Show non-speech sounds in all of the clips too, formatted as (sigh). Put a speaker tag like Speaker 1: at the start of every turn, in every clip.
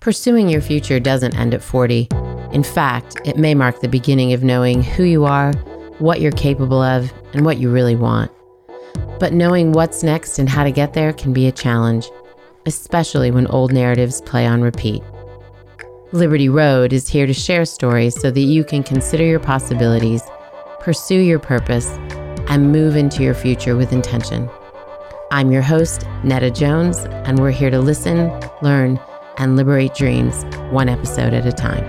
Speaker 1: Pursuing your future doesn't end at 40. In fact, it may mark the beginning of knowing who you are, what you're capable of, and what you really want. But knowing what's next and how to get there can be a challenge, especially when old narratives play on repeat. Liberty Road is here to share stories so that you can consider your possibilities, pursue your purpose, and move into your future with intention. I'm your host, Netta Jones, and we're here to listen, learn, and liberate dreams one episode at a time.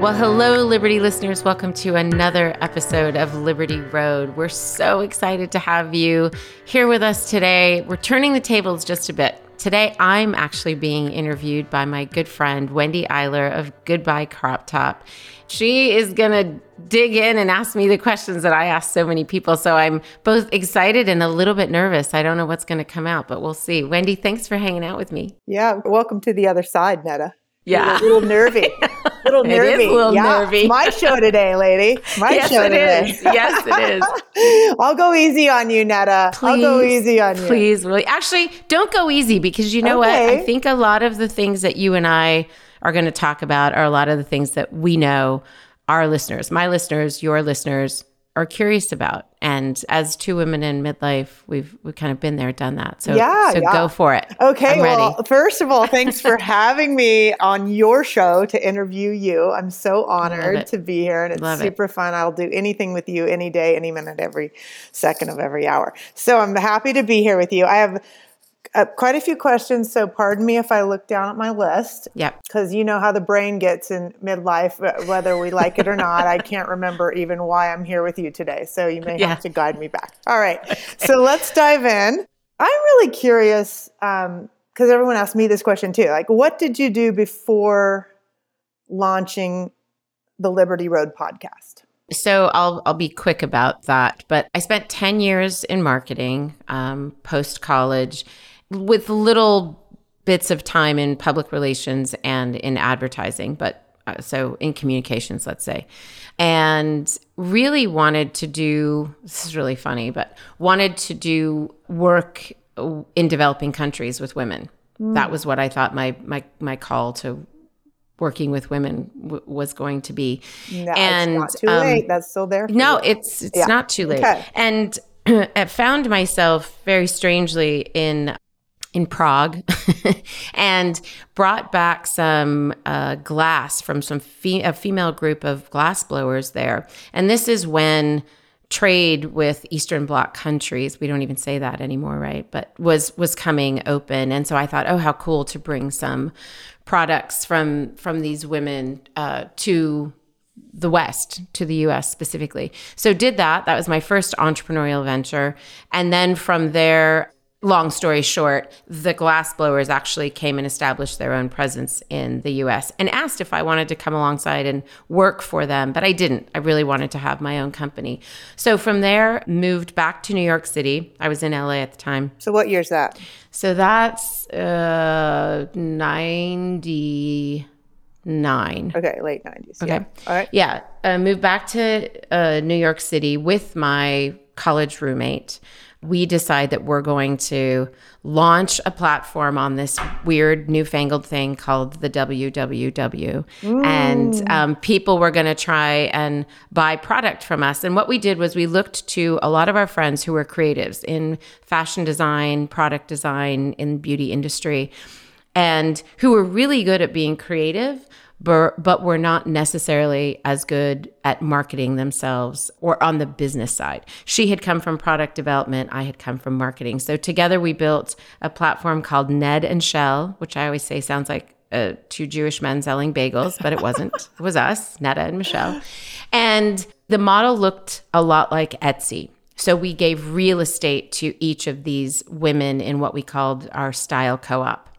Speaker 1: Well, hello, Liberty listeners. Welcome to another episode of Liberty Road. We're so excited to have you here with us today. We're turning the tables just a bit. Today, I'm actually being interviewed by my good friend, Wendy Eiler of Goodbye Crop Top. She is going to dig in and ask me the questions that I ask so many people. So I'm both excited and a little bit nervous. I don't know what's going to come out, but we'll see. Wendy, thanks for hanging out with me.
Speaker 2: Yeah, welcome to the other side, Netta.
Speaker 1: Yeah.
Speaker 2: A little, nervy. (laughs) little nervy.
Speaker 1: A little
Speaker 2: yeah,
Speaker 1: nervy.
Speaker 2: My show today, lady. My
Speaker 1: yes,
Speaker 2: show today.
Speaker 1: is. Yes, it is. (laughs)
Speaker 2: I'll go easy on you, Netta.
Speaker 1: Please,
Speaker 2: I'll go easy on you.
Speaker 1: Please, really. Actually, don't go easy because you know what? I think a lot of the things that you and I are going to talk about are a lot of the things that we know our listeners, my listeners, your listeners are curious about. And as two women in midlife, we've we've kind of been there, done that. So
Speaker 2: Yeah,
Speaker 1: so
Speaker 2: yeah.
Speaker 1: go for it.
Speaker 2: Okay, well, first of all, thanks for (laughs) having me on your show to interview you. I'm so honored to be here, and it's
Speaker 1: Love it.
Speaker 2: super fun. I'll do anything with you any day, any minute, every second of every hour. So I'm happy to be here with you. I have uh, quite a few questions, so pardon me if I look down at my list.
Speaker 1: Yep.
Speaker 2: because you know how the brain gets in midlife, uh, whether we like it or not. I can't remember even why I'm here with you today, so you may
Speaker 1: Yeah.
Speaker 2: have to guide me back. All right, so let's dive in. I'm really curious because everyone asked me this question too. Like, what did you do before launching the Liberty Road podcast?
Speaker 1: So I'll I'll be quick about that. But I spent ten years in marketing, um, post college, with little bits of time in public relations and in advertising, but uh, so in communications, let's say, and really wanted to do. This is really funny, but wanted to do work uh, in developing countries with women. That was what I thought my my my call to working with women w- was going to be.
Speaker 2: No,
Speaker 1: And,
Speaker 2: it's not too
Speaker 1: um,
Speaker 2: late. That's still there. for
Speaker 1: No,
Speaker 2: you.
Speaker 1: it's it's
Speaker 2: Yeah.
Speaker 1: not too late.
Speaker 2: Okay.
Speaker 1: And (clears throat) I found myself very strangely in in Prague (laughs) and brought back some uh, glass from some fe- a female group of glass blowers there. And this is when trade with Eastern Bloc countries, we don't even say that anymore, right? But was was coming open. And so I thought, oh, how cool to bring some products from from these women uh, to the West to the US specifically. So did that. That was my first entrepreneurial venture. And then from there, long story short, the glass blowers actually came and established their own presence in the US and asked if I wanted to come alongside and work for them, but I didn't. I really wanted to have my own company. So from there, moved back to New York City. I was in LA at the time.
Speaker 2: So what year is that?
Speaker 1: So that's uh 99.
Speaker 2: Okay, late nineties.
Speaker 1: Okay.
Speaker 2: Yeah. All right.
Speaker 1: Yeah, uh, moved back to uh, New York City with my college roommate. We decide that we're going to launch a platform on this weird newfangled thing called the WWW. And um, people were going to try and buy product from us. And what we did was we looked to a lot of our friends who were creatives in fashion design, product design, in beauty industry and who were really good at being creative, but, but were not necessarily as good at marketing themselves or on the business side. She had come from product development, I had come from marketing. So together we built a platform called Ned and Shell, which I always say sounds like uh, two Jewish men selling bagels, but it wasn't. (laughs) it was us, Netta and Michelle. And the model looked a lot like Etsy. So we gave real estate to each of these women in what we called our style co op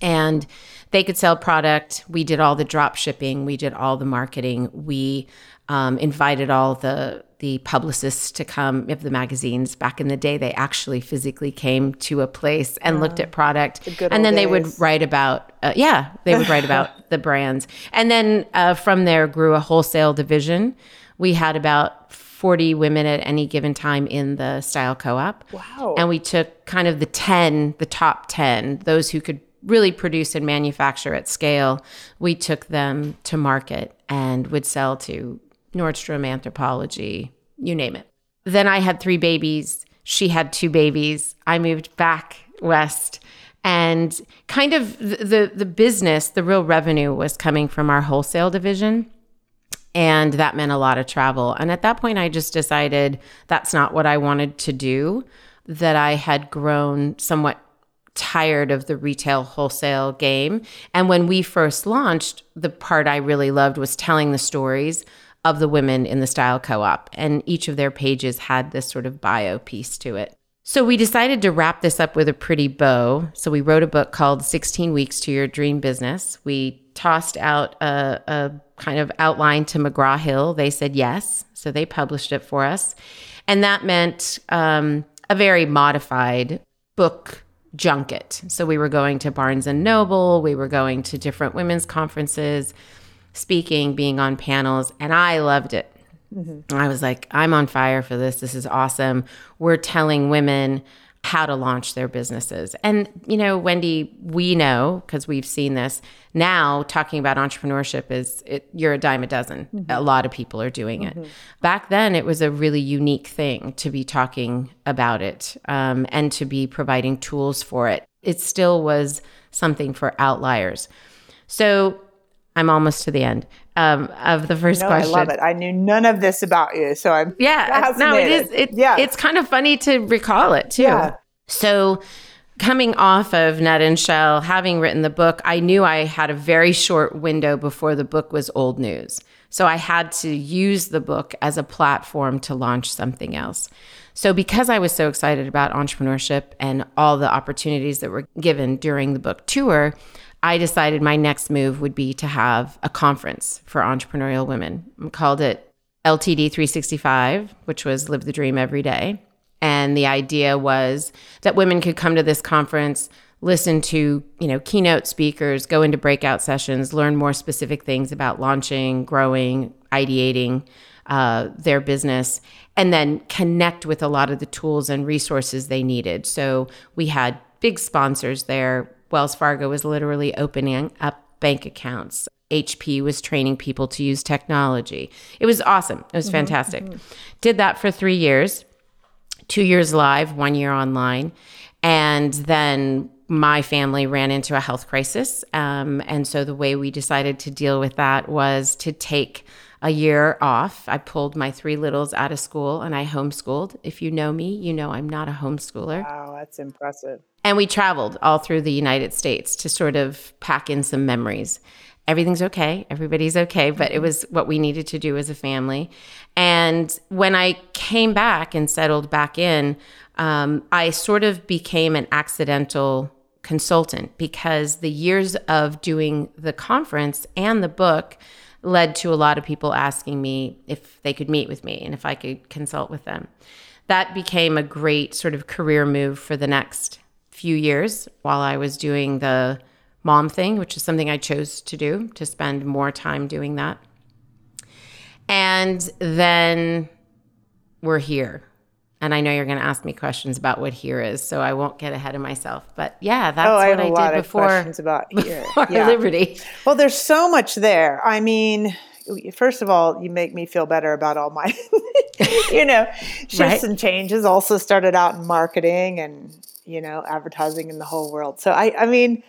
Speaker 1: and they could sell product. We did all the drop shipping. We did all the marketing. We um, invited all the the publicists to come of the magazines back in the day they actually physically came to a place and looked at product
Speaker 2: good
Speaker 1: and then
Speaker 2: old
Speaker 1: they would write about uh, yeah they would write about (laughs) the brands and then uh, from there grew a wholesale division we had about 40 women at any given time in the style co-op
Speaker 2: Wow.
Speaker 1: and we took kind of the 10 the top 10 those who could really produce and manufacture at scale we took them to market and would sell to nordstrom Anthropologie you name it. Then i had three babies. She had two babies. I moved back west. And kind of the the, business the real revenue was coming from our wholesale division. And that meant a lot of travel. And at that point, I just decided that's not what I wanted to do, that I had grown somewhat tired of the retail wholesale game. And when we first launched, the part I really loved was telling the stories of the women in the style co op. And each of their pages had this sort of bio piece to it. So we decided to wrap this up with a pretty bow. So we wrote a book called 16 Weeks to Your Dream Business. We tossed out a, a kind of outline to McGraw Hill. They said yes. So they published it for us. And that meant um, a very modified book junket. So we were going to Barnes and Noble, we were going to different women's conferences, speaking, being on panels, and I loved it. Mm-hmm. I was like, I'm on fire for this. This is awesome. We're telling women how to launch their businesses. And, you know, Wendy, we know because we've seen this now talking about entrepreneurship is it, you're a dime a dozen. A lot of people are doing it. Back then, it was a really unique thing to be talking about it um, and to be providing tools for it. It still was something for outliers. So I'm almost to the end um, of the first
Speaker 2: no,
Speaker 1: question.
Speaker 2: I love it. I knew none of this about you, so I'm
Speaker 1: Yeah, (laughs) it's- no, it is. It,
Speaker 2: yeah,
Speaker 1: it's kind of funny to recall it too.
Speaker 2: Yeah.
Speaker 1: So, coming off of Nut and Shell, having written the book, I knew I had a very short window before the book was old news. So I had to use the book as a platform to launch something else. So, because I was so excited about entrepreneurship and all the opportunities that were given during the book tour, I decided my next move would be to have a conference for entrepreneurial women. I called it LTD 365, which was Live the Dream Every Day. And the idea was that women could come to this conference, listen to, you know, keynote speakers, go into breakout sessions, learn more specific things about launching, growing, ideating uh, their business, and then connect with a lot of the tools and resources they needed. So we had big sponsors there. Wells Fargo was literally opening up bank accounts. HP was training people to use technology. It was awesome. It was fantastic. Did that for three years two years live, one year online. And then my family ran into a health crisis. Um, and so the way we decided to deal with that was to take a year off. I pulled my three littles out of school and I homeschooled. If you know me, you know I'm not a homeschooler.
Speaker 2: wow, that's impressive.
Speaker 1: And we traveled all through the United States to sort of pack in some memories. Everything's okay. Everybody's okay. But it was what we needed to do as a family. And when I came back and settled back in, um, I sort of became an accidental consultant because the years of doing the conference and the book led to a lot of people asking me if they could meet with me and if I could consult with them. That became a great sort of career move for the next few years while I was doing the mom thing, which is something I chose to do to spend more time doing that. And then we're here. And I know you're going to ask me questions about what here is, so I won't get ahead of myself. But yeah, that's
Speaker 2: Oh, I
Speaker 1: what I
Speaker 2: lot
Speaker 1: did
Speaker 2: of
Speaker 1: before,
Speaker 2: questions about (laughs) here.
Speaker 1: before
Speaker 2: Yeah.
Speaker 1: Liberty.
Speaker 2: Well, there's so much there. I mean, first of all, you make me feel better about all my, (laughs) you know, shifts
Speaker 1: Right.
Speaker 2: and changes. Also started out in marketing and you know advertising in the whole world. So I, I mean,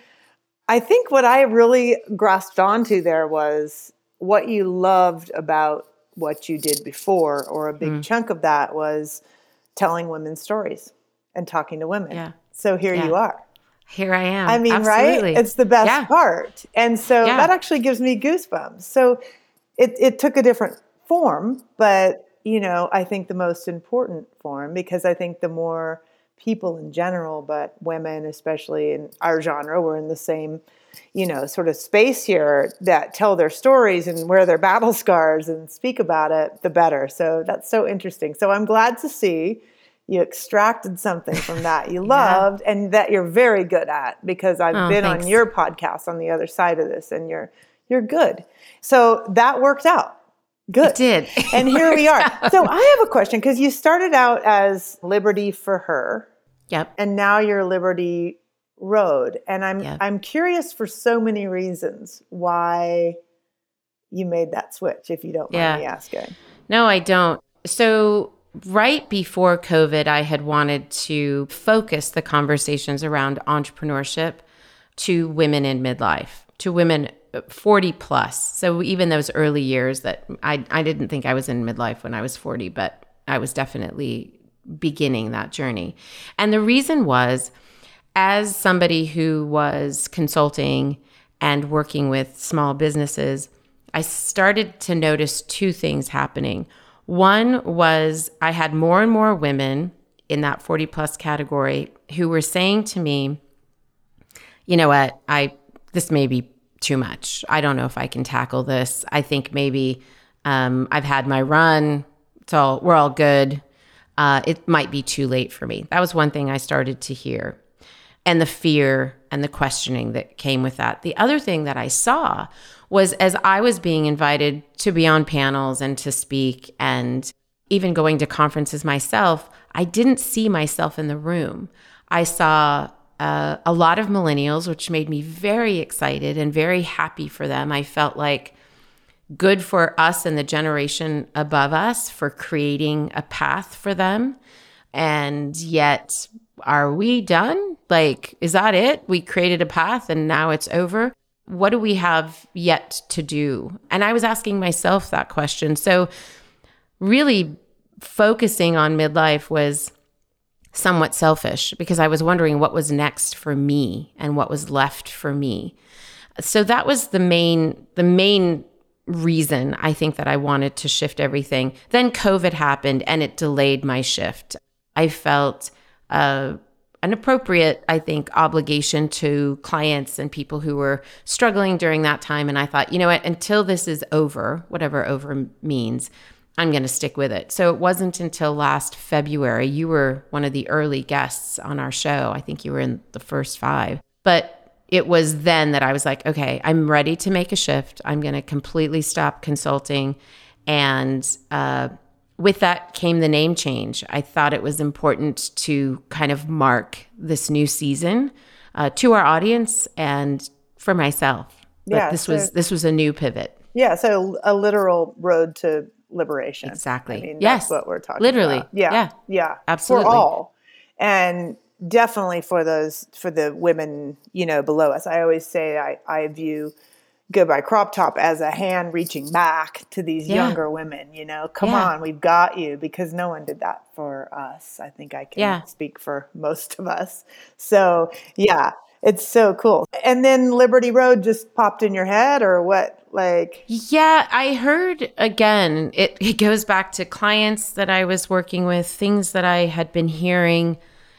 Speaker 2: I think what I really grasped onto there was what you loved about what you did before, or a big
Speaker 1: Mm.
Speaker 2: chunk of that was telling women's stories and talking to women.
Speaker 1: Yeah.
Speaker 2: So here you are.
Speaker 1: Here I am.
Speaker 2: I mean,
Speaker 1: Absolutely.
Speaker 2: right? It's the best
Speaker 1: Yeah.
Speaker 2: part. And so
Speaker 1: Yeah.
Speaker 2: that actually gives me goosebumps. So it, it took a different form, but you know, I think the most important form because I think the more people in general, but women, especially in our genre, we're in the same, you know, sort of space here that tell their stories and wear their battle (laughs) scars and speak about it, the better. So that's so interesting. So I'm glad to see you extracted something from that you (laughs) loved yeah. and that you're very good at because I've oh, been thanks. on your podcast on the other side of this and you're you're good. So that worked out. Good.
Speaker 1: It did. (laughs)
Speaker 2: and here we are. Out. (laughs) So I have a question because you started out as Liberty for her.
Speaker 1: Yep.
Speaker 2: And now you're Liberty Road. And I'm yep. I'm curious for so many reasons why you made that switch, if you don't mind yeah. me asking.
Speaker 1: No, I don't. So right before COVID, I had wanted to focus the conversations around entrepreneurship to women in midlife, to women 40 plus. So even those early years that I, I didn't think I was in midlife when I was 40, but I was definitely beginning that journey. And the reason was as somebody who was consulting and working with small businesses, I started to notice two things happening. One was I had more and more women in that 40 plus category who were saying to me, you know what, I this may be too much. I don't know if I can tackle this. I think maybe um, I've had my run. It's all we're all good. Uh, it might be too late for me. That was one thing I started to hear, and the fear and the questioning that came with that. The other thing that I saw was as I was being invited to be on panels and to speak and even going to conferences myself, I didn't see myself in the room. I saw uh, a lot of millennials, which made me very excited and very happy for them. I felt like good for us and the generation above us for creating a path for them. And yet, are we done? Like, is that it? We created a path and now it's over what do we have yet to do? And I was asking myself that question. So, really focusing on midlife was somewhat selfish because I was wondering what was next for me and what was left for me. So that was the main the main reason I think that I wanted to shift everything. Then COVID happened and it delayed my shift. I felt uh, an appropriate, I think, obligation to clients and people who were struggling during that time. And I thought, you know what, until this is over, whatever over means, I'm going to stick with it. So it wasn't until last February, you were one of the early guests on our show. I think you were in the first five. But it was then that I was like, okay, I'm ready to make a shift. I'm going to completely stop consulting and uh, with that came the name change. I thought it was important to kind of mark this new season uh, to our audience and for myself. But yeah, this so, was this was a new pivot.
Speaker 2: Yeah, so a literal road to liberation.
Speaker 1: Exactly. I
Speaker 2: mean,
Speaker 1: yes,
Speaker 2: that's what we're talking
Speaker 1: literally.
Speaker 2: about. Yeah, yeah, yeah,
Speaker 1: absolutely.
Speaker 2: For all, and definitely for those for the women, you know, below us. I always say I I view Goodbye Crop Top as a hand reaching back to these yeah. younger women, you know, come yeah. on, we've got you because no one did that for us. I think I can yeah. speak for most of us. So, yeah, it's so cool. And then Liberty Road just popped in your head or what? Like,
Speaker 1: yeah, I heard again, it, (laughs) it goes back to clients that I was working with, things that I had been hearing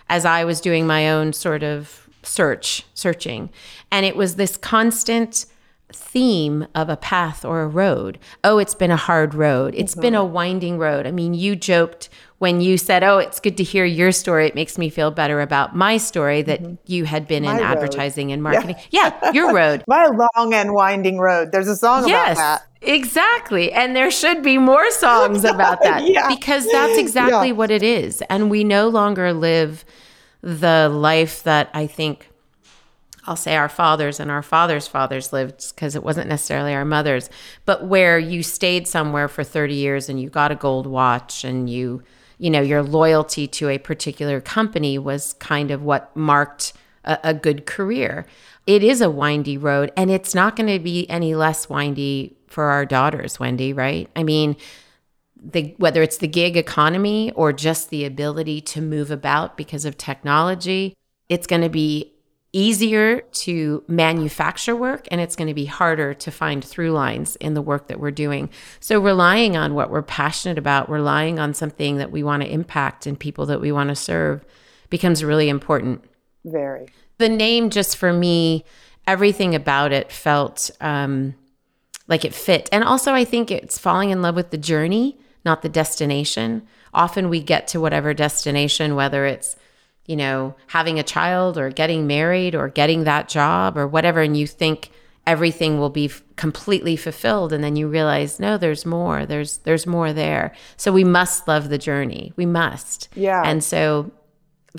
Speaker 1: as I was doing my own sort of search, searching. And it was this constant theme of a path or a road. Oh, it's been a hard road. It's mm-hmm. been a winding road. I mean, you joked when you said, "Oh, it's good to hear your story. It makes me feel better about my story that mm-hmm. you had been my in road. advertising and marketing." Yeah, (laughs) yeah your road.
Speaker 2: my long and winding road. There's a song yes, about that.
Speaker 1: Exactly. And there should be more songs (laughs) about that yeah. because that's exactly yeah. what it is. And we no longer live the life that I think I'll say our fathers and our fathers' fathers lived because it wasn't necessarily our mothers, but where you stayed somewhere for 30 years and you got a gold watch and you, you know, your loyalty to a particular company was kind of what marked a, a good career. It is a windy road and it's not going to be any less windy for our daughters, Wendy, right? I mean, the, whether it's the gig economy or just the ability to move about because of technology, it's going to be easier to manufacture work and it's going to be harder to find through lines in the work that we're doing. So, relying on what we're passionate about, relying on something that we want to impact and people that we want to serve becomes really important.
Speaker 2: Very.
Speaker 1: The name, just for me, everything about it felt um, like it fit. And also, I think it's falling in love with the journey, not the destination. Often we get to whatever destination, whether it's you know, having a child or getting married or getting that job or whatever, and you think everything will be f- completely fulfilled and then you realize no there's more there's there's more there so we must love the journey we must
Speaker 2: Yeah.
Speaker 1: and so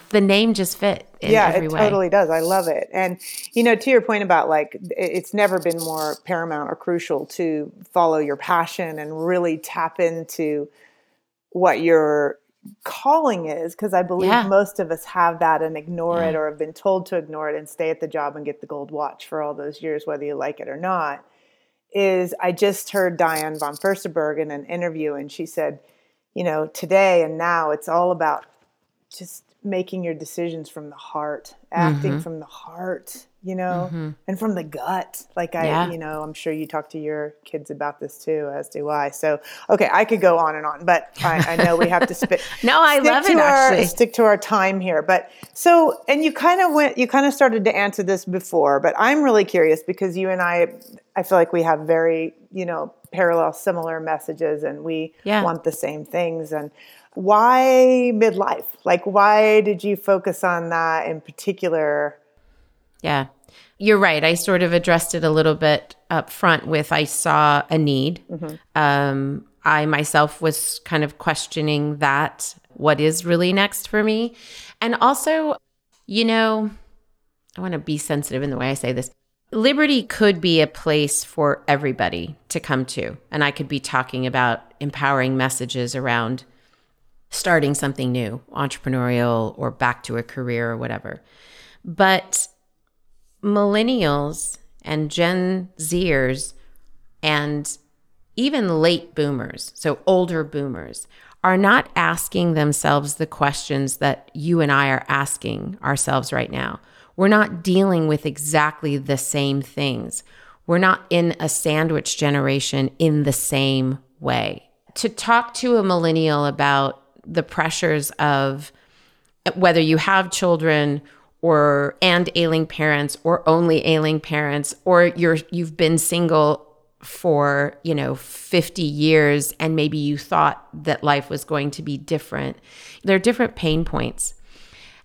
Speaker 1: the name just fit in
Speaker 2: yeah, it
Speaker 1: way
Speaker 2: totally does. I love it. And you know, to your point about like it's never been more paramount or crucial to follow your passion and really tap into what your calling is because I believe
Speaker 1: Yeah.
Speaker 2: most of us have that and ignore it or have been told to ignore it and stay at the job and get the gold watch for all those years whether you like it or not. Is I just heard Diane von Furstenberg in an interview and she said, you know, today and now it's all about just making your decisions from the heart, acting
Speaker 1: Mm-hmm.
Speaker 2: from the heart, you know, mm-hmm. and from the gut. Like I,
Speaker 1: Yeah.
Speaker 2: you know, I'm sure you talk to your kids about this too, as do I. So, okay, I could go on and on, but I, I know we have to spit. (laughs)
Speaker 1: No, I love
Speaker 2: to
Speaker 1: it,
Speaker 2: our,
Speaker 1: actually.
Speaker 2: Stick to our time here, but so, and you kind of went, you kind of started to answer this before, but I'm really curious because you and I, I feel like we have very, you know, parallel, similar messages, and we
Speaker 1: Yeah.
Speaker 2: want the same things. And why midlife? Like, why did you focus on that in particular?
Speaker 1: Yeah. You're right. I sort of addressed it a little bit up front with I saw a need. Um, I myself was kind of questioning that what is really next for me. And also, you know, I want to be sensitive in the way I say this. Liberty could be a place for everybody to come to. And I could be talking about empowering messages around starting something new, entrepreneurial or back to a career or whatever. But millennials and Gen Zers and even late boomers, so older boomers, are not asking themselves the questions that you and I are asking ourselves right now. We're not dealing with exactly the same things. We're not in a sandwich generation in the same way. To talk to a millennial about the pressures of whether you have children or and ailing parents or only ailing parents or you're you've been single for you know 50 years and maybe you thought that life was going to be different. There are different pain points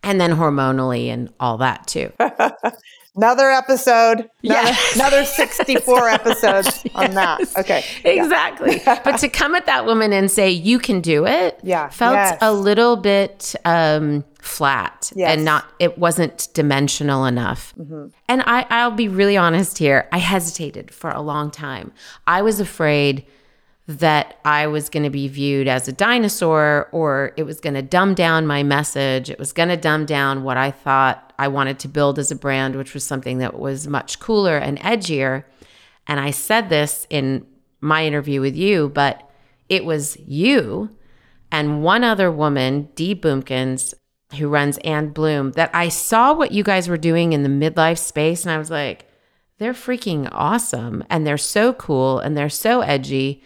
Speaker 1: and then hormonally and all that too (laughs)
Speaker 2: Another episode, another,
Speaker 1: Yes.
Speaker 2: another (laughs) 64 episodes on that. Okay.
Speaker 1: exactly but to come at that woman and say you can do it
Speaker 2: Yeah.
Speaker 1: felt
Speaker 2: Yes.
Speaker 1: a little bit um flat
Speaker 2: Yes. Mm-hmm.
Speaker 1: and not it wasn't dimensional enough and i i'll be really honest here i hesitated for a long time i was afraid that I was going to be viewed as a dinosaur or it was going to dumb down my message. It was going to dumb down what I thought I wanted to build as a brand, which was something that was much cooler and edgier. And I said this in my interview with you, but it was you and one other woman, Dee Boomkins, who runs And Bloom, that I saw what you guys were doing in the midlife space. And I was like, they're freaking awesome. And they're so cool and they're so edgy.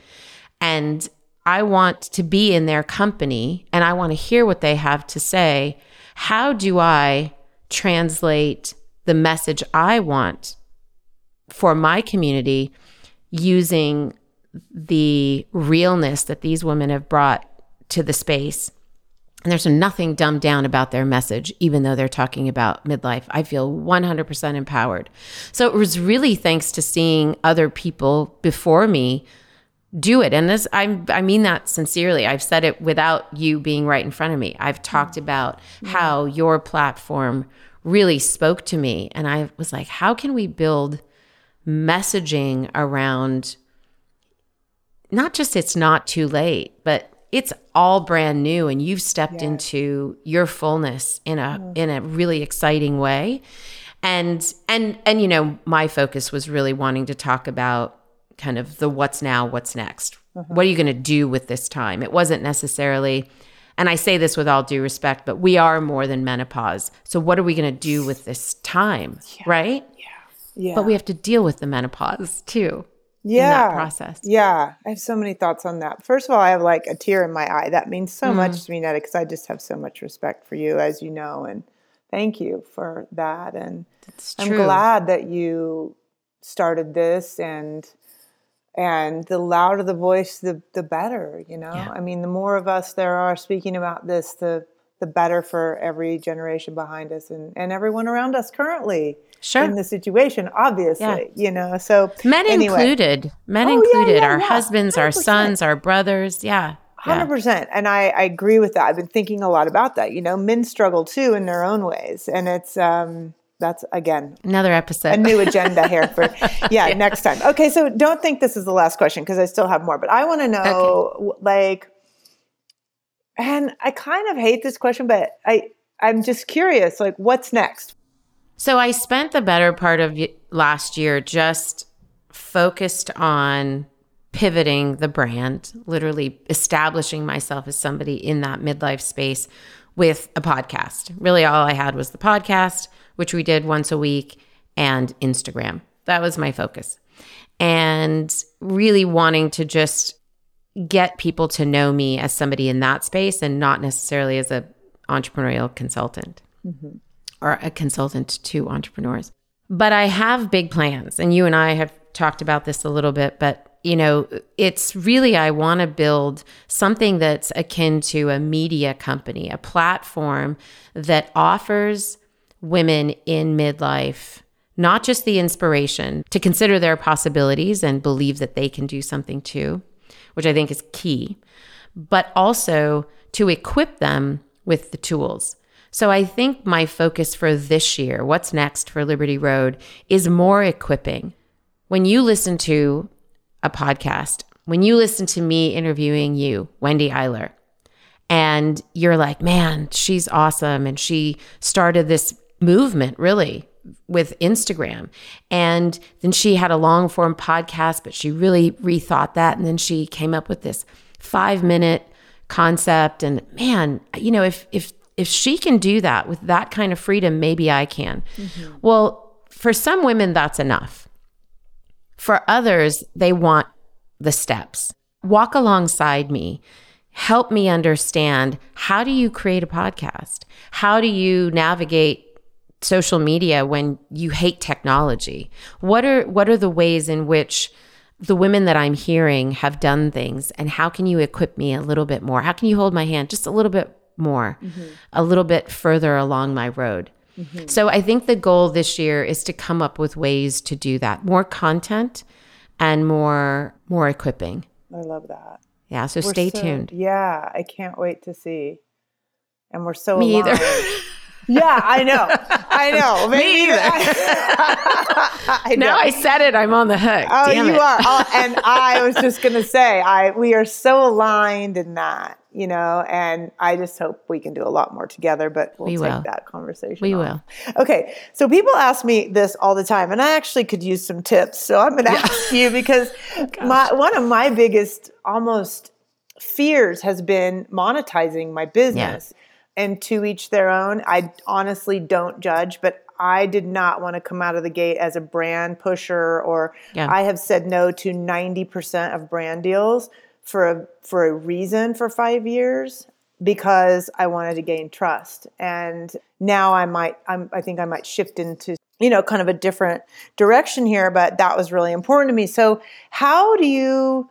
Speaker 1: And I want to be in their company and I want to hear what they have to say. How do I translate the message I want for my community using the realness that these women have brought to the space? And there's nothing dumbed down about their message, even though they're talking about midlife. I feel 100% empowered. So it was really thanks to seeing other people before me do it. And this, I, I mean that sincerely. I've said it without you being right in front of me. I've talked about mm-hmm. how your platform really spoke to me. And I was like, how can we build messaging around not just it's not too late, but it's all brand new and you've stepped into your fullness in a mm-hmm. in a really exciting way. And and and you know, my focus was really wanting to talk about kind of the what's now, what's next. What are you going to do with this time? It wasn't necessarily and I say this with all due respect, but we are more than menopause. So what are we going to do with this time, right?
Speaker 2: Yeah. Yeah.
Speaker 1: But we have to deal with the menopause (laughs) too.
Speaker 2: yeah.
Speaker 1: process.
Speaker 2: Yeah, I have so many thoughts on that. First of all, I have like a tear in my eye. That means so
Speaker 1: Mm.
Speaker 2: much to me, Netta, because I just have so much respect for you, as you know, and thank you for that. And
Speaker 1: It's
Speaker 2: I'm glad that you started this, and and the louder the voice, the the better. You know,
Speaker 1: Yeah.
Speaker 2: I mean, the more of us there are speaking about this, the the better for every generation behind us and, and everyone around us currently
Speaker 1: Sure.
Speaker 2: in the situation, obviously, you know. So
Speaker 1: Men
Speaker 2: anyway.
Speaker 1: included. Men
Speaker 2: Oh,
Speaker 1: included.
Speaker 2: yeah,
Speaker 1: our
Speaker 2: yeah.
Speaker 1: husbands, our
Speaker 2: 100%.
Speaker 1: sons, our brothers. Yeah. Yeah.
Speaker 2: Hundred percent, and I, I agree with that. I've been thinking a lot about that. You know, men struggle too in their own ways, and it's um that's again
Speaker 1: Another episode.
Speaker 2: a new agenda here for (laughs) yeah, next time. Okay, so don't think this is the last question because I still have more, but I want to know w like, and I kind of hate this question, but I I'm just curious, like, what's next?
Speaker 1: So I spent the better part of last year just focused on pivoting the brand, literally establishing myself as somebody in that midlife space with a podcast. Really, all I had was the podcast, which we did once a week, and Instagram. That was my focus. And really wanting to just get people to know me as somebody in that space and not necessarily as a entrepreneurial consultant mm-hmm. or a consultant to entrepreneurs. But I have big plans, and you and I have talked about this a little bit, but you know, it's really I want to build something that's akin to a media company, a platform that offers women in midlife not just the inspiration to consider their possibilities and believe that they can do something too, which I think is key, but also to equip them with the tools. So I think my focus for this year, what's next for Liberty Road, is more equipping. When you listen to a podcast, when you listen to me interviewing you, Wendy Eiler, and you're like, man, she's awesome. And she started this movement really with Instagram. And then she had a long form podcast, but she really rethought that. And then she came up with this five minute concept. And man, you know, if, if, if she can do that with that kind of freedom, maybe I can. Mm-hmm. Well, for some women, that's enough. For others, they want the steps. Walk alongside me. Help me understand how do you create a podcast? How do you navigate social media when you hate technology? What are what are the ways in which the women that I'm hearing have done things and how can you equip me a little bit more? How can you hold my hand just a little bit more, mm-hmm. a little bit further along my road? Mm-hmm. So I think the goal this year is to come up with ways to do that. More content and more more equipping.
Speaker 2: I love that.
Speaker 1: Yeah, so
Speaker 2: We're
Speaker 1: stay
Speaker 2: so-
Speaker 1: tuned.
Speaker 2: Yeah, I can't wait to see. And we're so
Speaker 1: Me
Speaker 2: aligned.
Speaker 1: either.
Speaker 2: yeah, I know. I know. (laughs)
Speaker 1: Me either.
Speaker 2: I (laughs) know.
Speaker 1: now I said it, I'm on the hook.
Speaker 2: Oh,
Speaker 1: Damn
Speaker 2: you
Speaker 1: it.
Speaker 2: are. Oh, and I was just going to say, I we are so aligned in that, you know, and I just hope we can do a lot more together, but we'll
Speaker 1: We
Speaker 2: take
Speaker 1: will.
Speaker 2: that conversation.
Speaker 1: We
Speaker 2: will. Okay. So people ask me this all the time, and I actually could use some tips. So I'm going to ask you (laughs) because oh, my one of my biggest almost fears has been monetizing my business. And to each their own. I honestly don't judge, but I did not want to come out of the gate as a brand pusher or
Speaker 1: Yeah.
Speaker 2: I have said no to 90% of brand deals for a for a reason for 5 years because I wanted to gain trust. And now I might I'm, I think I might shift into you know kind of a different direction here, but that was really important to me. So how do you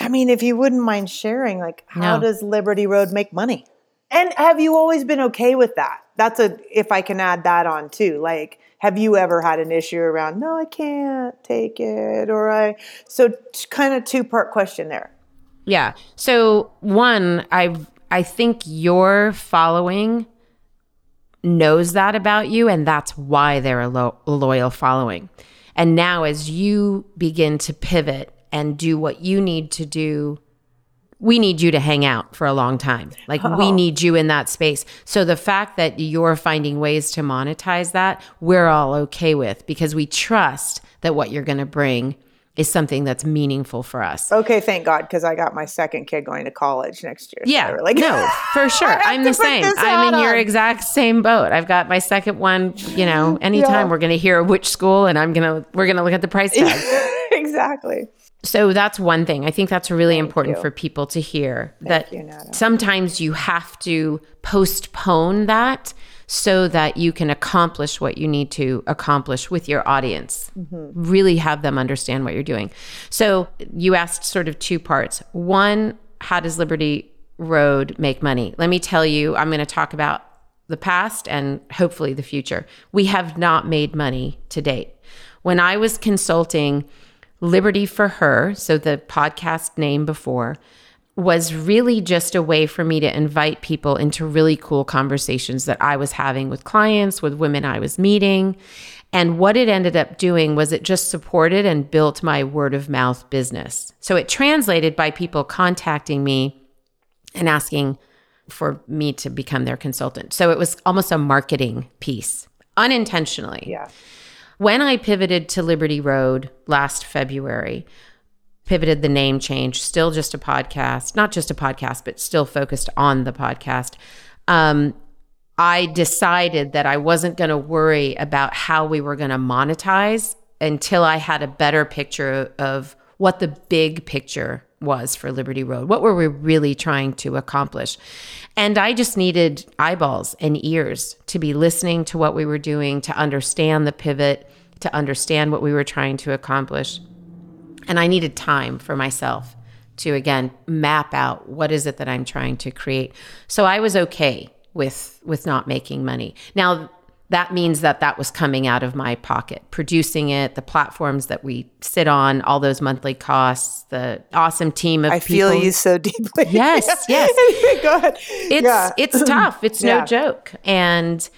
Speaker 2: I mean, if you wouldn't mind sharing, like, how
Speaker 1: No.
Speaker 2: does Liberty Road make money? And have you always been okay with that? That's a, if I can add that on too. Like, have you ever had an issue around, no, I can't take it, or I, so t- kind of two part question there.
Speaker 1: Yeah. So one, I I think your following knows that about you, and that's why they're a, lo- loyal following. And now, as you begin to pivot and do what you need to do, we need you to hang out for a long time. Like we oh. need you in that space. So the fact that you're finding ways to monetize that, we're all okay with because we trust that what you're going to bring is something that's meaningful for us.
Speaker 2: Okay, thank God, because I got my second kid going to college next year.
Speaker 1: Yeah,
Speaker 2: I really-
Speaker 1: no, (laughs) for sure. I'm the same. I'm in
Speaker 2: hat
Speaker 1: your exact same boat. I've got my second one. You know, (laughs) anytime
Speaker 2: Yeah.
Speaker 1: we're going to hear which school, and I'm gonna we're gonna look at the price tag. (laughs)
Speaker 2: exactly.
Speaker 1: So that's one thing. I think that's really important
Speaker 2: you.
Speaker 1: for people to hear that
Speaker 2: you,
Speaker 1: sometimes you have to postpone that so that you can accomplish what you need to accomplish with your audience. Mm-hmm. Really have them understand what you're doing. So you asked sort of two parts. One, how does Liberty Road make money? Let me tell you, I'm going to talk about the past and hopefully the future. We have not made money to date. When I was consulting Liberty for Her, so the podcast name before, was really just a way for me to invite people into really cool conversations that I was having with clients, with women I was meeting. And what it ended up doing was it just supported and built my word of mouth business. So it translated by people contacting me and asking for me to become their consultant. So it was almost a marketing piece unintentionally.
Speaker 2: Yeah.
Speaker 1: When I pivoted to Liberty Road last February, pivoted the name change, still just a podcast, not just a podcast, but still focused on the podcast. Um, I decided that I wasn't going to worry about how we were going to monetize until I had a better picture of what the big picture was for Liberty Road. What were we really trying to accomplish? And I just needed eyeballs and ears to be listening to what we were doing, to understand the pivot, to understand what we were trying to accomplish. And I needed time for myself to again map out what is it that I'm trying to create. So I was okay with with not making money. Now that means that that was coming out of my pocket, producing it, the platforms that we sit on, all those monthly costs, the awesome team of
Speaker 2: I
Speaker 1: people.
Speaker 2: I feel you so (laughs) deeply.
Speaker 1: Yes, yes. (laughs)
Speaker 2: Go ahead.
Speaker 1: It's
Speaker 2: yeah.
Speaker 1: it's (clears throat) tough. It's
Speaker 2: Yeah.
Speaker 1: no joke. And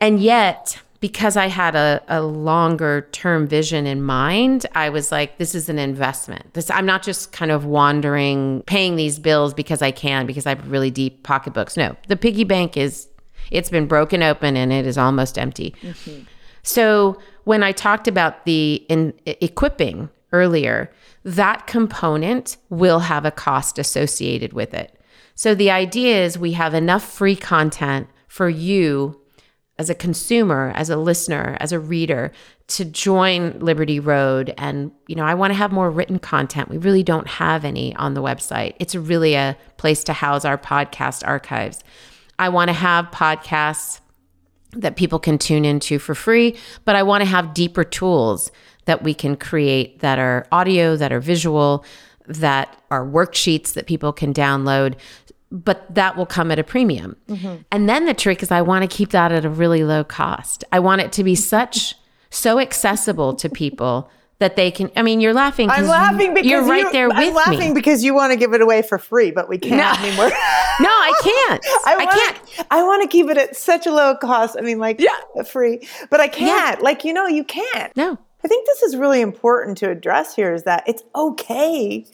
Speaker 1: and yet because I had a, a longer term vision in mind, I was like, this is an investment. This I'm not just kind of wandering, paying these bills because I can, because I have really deep pocketbooks. No, the piggy bank is it's been broken open and it is almost empty. Mm-hmm. So when I talked about the in, equipping earlier, that component will have a cost associated with it. So the idea is we have enough free content for you as a consumer, as a listener, as a reader to join Liberty Road and you know, I want to have more written content. We really don't have any on the website. It's really a place to house our podcast archives. I want to have podcasts that people can tune into for free, but I want to have deeper tools that we can create that are audio, that are visual, that are worksheets that people can download. But that will come at a premium. Mm-hmm. And then the trick is, I want to keep that at a really low cost. I want it to be such, so accessible to people that they can. I mean, you're laughing.
Speaker 2: I'm laughing because
Speaker 1: you're right
Speaker 2: you-
Speaker 1: there with
Speaker 2: I'm laughing
Speaker 1: me.
Speaker 2: because you want to give it away for free, but we can't
Speaker 1: No.
Speaker 2: anymore. (laughs)
Speaker 1: No, I can't. (laughs) I,
Speaker 2: wanna,
Speaker 1: can't.
Speaker 2: I want to keep it at such a low cost. I mean, like
Speaker 1: Yeah.
Speaker 2: free, but I can't. Like you know, you can't.
Speaker 1: No.
Speaker 2: I think this is really important to address here. Is that it's okay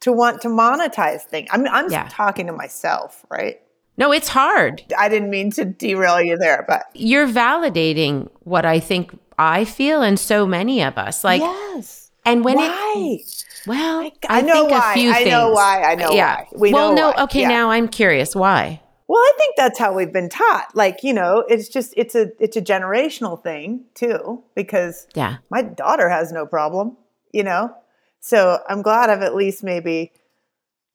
Speaker 2: to want to monetize things. I'm I'm
Speaker 1: Yeah.
Speaker 2: talking to myself, right?
Speaker 1: No, it's hard.
Speaker 2: I didn't mean to derail you there, but
Speaker 1: You're validating what I think I feel, and so many of us. Like,
Speaker 2: yes.
Speaker 1: and when it
Speaker 2: Why?
Speaker 1: Well, I,
Speaker 2: I know
Speaker 1: think
Speaker 2: why. I
Speaker 1: things.
Speaker 2: know why. I know
Speaker 1: yeah.
Speaker 2: why. We
Speaker 1: well,
Speaker 2: know
Speaker 1: no.
Speaker 2: why.
Speaker 1: Okay,
Speaker 2: Yeah.
Speaker 1: now I'm curious. Why?
Speaker 2: Well, I think that's how we've been taught. Like, you know, it's just it's a it's a generational thing too because
Speaker 1: Yeah.
Speaker 2: my daughter has no problem, you know. So, I'm glad I've at least maybe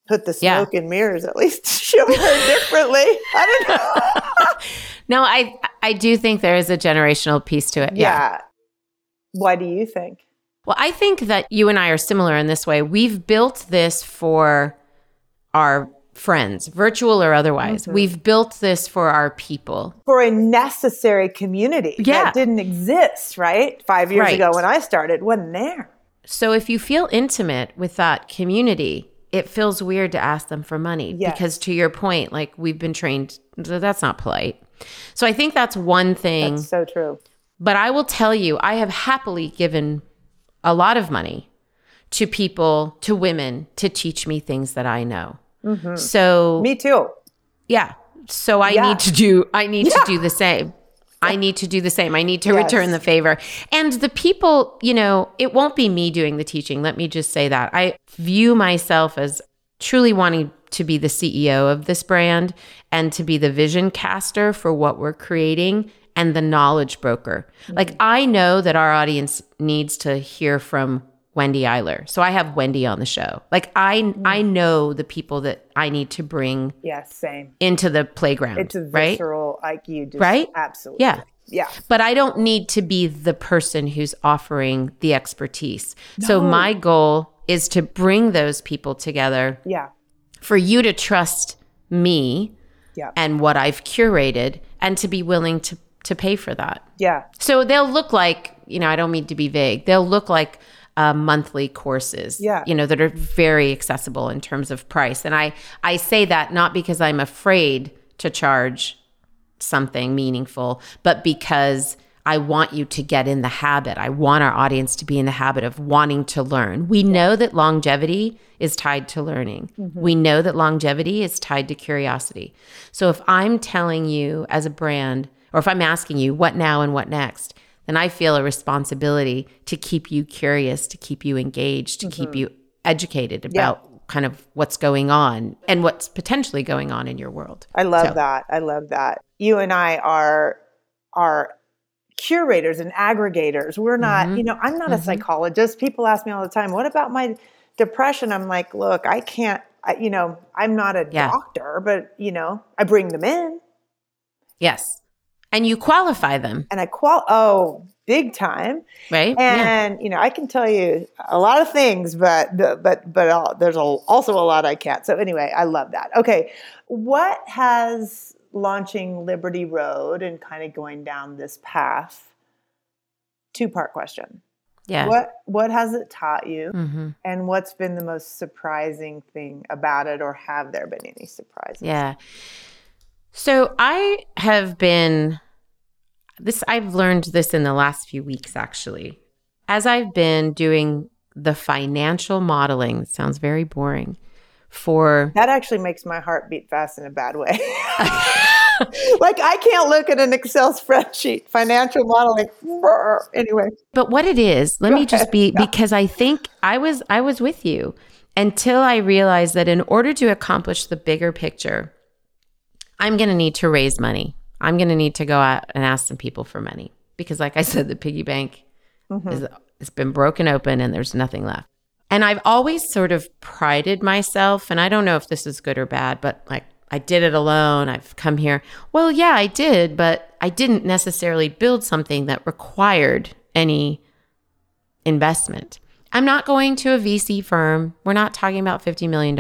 Speaker 2: put the
Speaker 1: Yeah.
Speaker 2: smoke and mirrors at least (laughs) to show her differently. I don't know. (laughs)
Speaker 1: No, I I do think there is a generational piece to it. Yeah.
Speaker 2: yeah. Why do you think?
Speaker 1: Well, I think that you and I are similar in this way. We've built this for our friends, virtual or otherwise.
Speaker 2: Mm-hmm.
Speaker 1: We've built this for our people.
Speaker 2: For a necessary community
Speaker 1: Yeah.
Speaker 2: that didn't exist, right? 5 years
Speaker 1: Right.
Speaker 2: ago when I started, wasn't there.
Speaker 1: So if you feel intimate with that community, it feels weird to ask them for money
Speaker 2: Yes.
Speaker 1: because to your point, like we've been trained that's not polite. So I think that's one thing.
Speaker 2: That's so true.
Speaker 1: But I will tell you, I have happily given a lot of money to people, to women, to teach me things that I know. Mm-hmm. So
Speaker 2: Me too.
Speaker 1: yeah, so I
Speaker 2: Yeah.
Speaker 1: need to do. I need to do the same. I need to do the same. I need to
Speaker 2: Yes.
Speaker 1: return the favor. And the people, you know, it won't be me doing the teaching. Let me just say that. I view myself as truly wanting to be the CEO of this brand and to be the vision caster for what we're creating and the knowledge broker. Like mm-hmm. I know that our audience needs to hear from Wendy Eiler. So I have Wendy on the show. Like I I mm. know the people that I need to bring
Speaker 2: Yeah, same.
Speaker 1: into the playground.
Speaker 2: It's a
Speaker 1: right?
Speaker 2: visceral like you just
Speaker 1: Right?
Speaker 2: absolutely.
Speaker 1: Yeah.
Speaker 2: Yeah.
Speaker 1: But I don't need to be the person who's offering the expertise. So my goal is to bring those people together
Speaker 2: Yeah.
Speaker 1: for you to trust me
Speaker 2: Yeah.
Speaker 1: and what I've curated and to be willing to to pay for that.
Speaker 2: Yeah.
Speaker 1: So they'll look like, you know, I don't mean to be vague. They'll look like uh, monthly courses,
Speaker 2: Yeah.
Speaker 1: you know, that are very accessible in terms of price. And I I say that not because I'm afraid to charge something meaningful, but because I want you to get in the habit. I want our audience to be in the habit of wanting to learn. We know that longevity is tied to learning. We know that longevity is tied to curiosity. So if I'm telling you as a brand, or if I'm asking you what now and what next, then I feel a responsibility to keep you curious, to keep you engaged, to keep you educated about kind of what's going on and what's potentially going on in your world.
Speaker 2: I love
Speaker 1: So-
Speaker 2: that. I love that. You and I are are curators and aggregators. We're not,
Speaker 1: Mhm.
Speaker 2: you know, I'm not a
Speaker 1: Mhm.
Speaker 2: psychologist. People ask me all the time, "What about my depression?" I'm like, "Look, I can't I, you know, I'm not a
Speaker 1: Yeah.
Speaker 2: doctor, but you know, I bring them in
Speaker 1: Yes. And you qualify them,
Speaker 2: and I qual oh, big time.
Speaker 1: right? yeah.
Speaker 2: And you know, I can tell you a lot of things, but but but uh, there's a, also a lot I can't. So anyway, I love that. Okay, what has launching Liberty Road and kind of going down this path? Two part question.
Speaker 1: Yeah.
Speaker 2: What what has it taught you,
Speaker 1: mm-hmm.
Speaker 2: and what's been the most surprising thing about it, or have there been any surprises?
Speaker 1: Yeah. So I have been this I've learned this in the last few weeks actually. As I've been doing the financial modeling, sounds very boring, for
Speaker 2: That actually makes my heart beat fast in a bad way. (laughs) like I can't look at an Excel spreadsheet, financial modeling. (laughs) Anyway,
Speaker 1: But what it is, let
Speaker 2: Go
Speaker 1: me just
Speaker 2: ahead.
Speaker 1: be (laughs) because I think I was I was with you until I realized that in order to accomplish the bigger picture, I'm going to need to raise money. I'm going to need to go out and ask some people for money because like I said the piggy bank mm-hmm. is it's been broken open and there's nothing left. And I've always sort of prided myself and I don't know if this is good or bad, but like I did it alone. I've come here. Well, yeah, I did, but I didn't necessarily build something that required any investment. I'm not going to a VC firm. We're not talking about $50 million.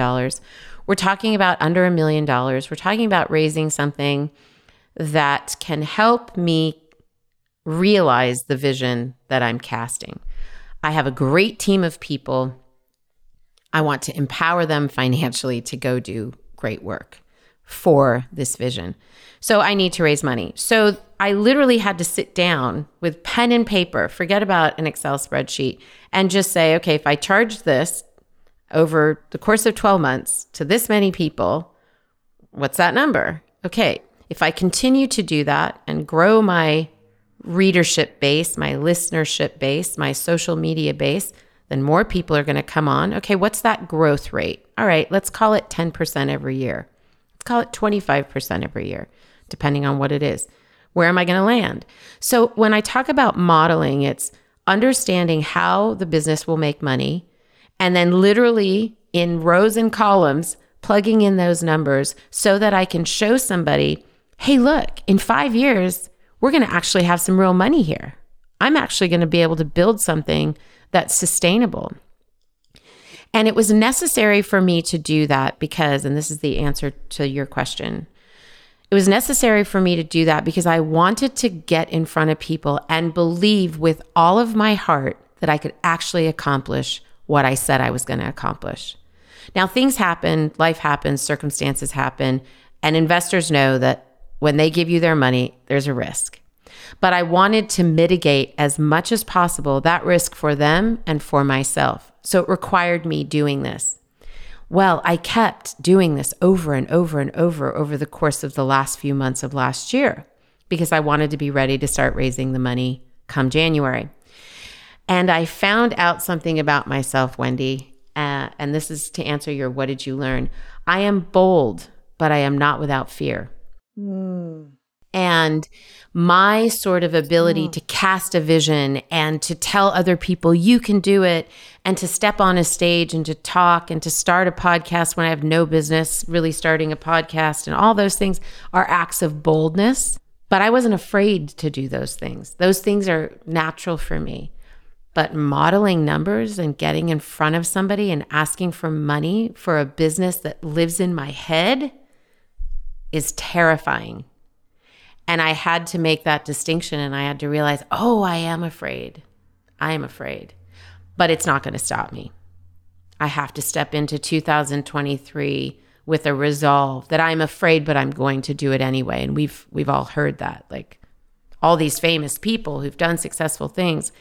Speaker 1: We're talking about under a million dollars. We're talking about raising something that can help me realize the vision that I'm casting. I have a great team of people. I want to empower them financially to go do great work for this vision. So I need to raise money. So I literally had to sit down with pen and paper, forget about an Excel spreadsheet, and just say, okay, if I charge this over the course of 12 months to this many people, what's that number? Okay, if I continue to do that and grow my readership base, my listenership base, my social media base, then more people are going to come on. Okay, what's that growth rate? All right, let's call it 10% every year. Let's call it 25% every year, depending on what it is. Where am I going to land? So when I talk about modeling, it's understanding how the business will make money and then literally in rows and columns plugging in those numbers so that I can show somebody, hey, look, in five years, we're going to actually have some real money here. I'm actually going to be able to build something that's sustainable. And it was necessary for me to do that because, and this is the answer to your question. It was necessary for me to do that because I wanted to get in front of people and believe with all of my heart that I could actually accomplish what I said I was going to accomplish. Now, things happen, life happens, circumstances happen, and investors know that when they give you their money, there's a risk. But I wanted to mitigate as much as possible that risk for them and for myself. So it required me doing this. Well, I kept doing this over and over and over over the course of the last few months of last year because I wanted to be ready to start raising the money come January. And I found out something about myself, Wendy. Uh, and this is to answer your what did you learn? I am bold, but I am not without fear.
Speaker 2: Mm.
Speaker 1: And my sort of ability to cast a vision and to tell other people you can do it and to step on a stage and to talk and to start a podcast when I have no business really starting a podcast and all those things are acts of boldness. But I wasn't afraid to do those things. Those things are natural for me. But modeling numbers and getting in front of somebody and asking for money for a business that lives in my head is terrifying. And I had to make that distinction and I had to realize, oh, I am afraid. I am afraid. But it's not going to stop me. I have to step into 2023 with a resolve that I'm afraid, but I'm going to do it anyway. And we've we've all heard that. Like all these famous people who've done successful things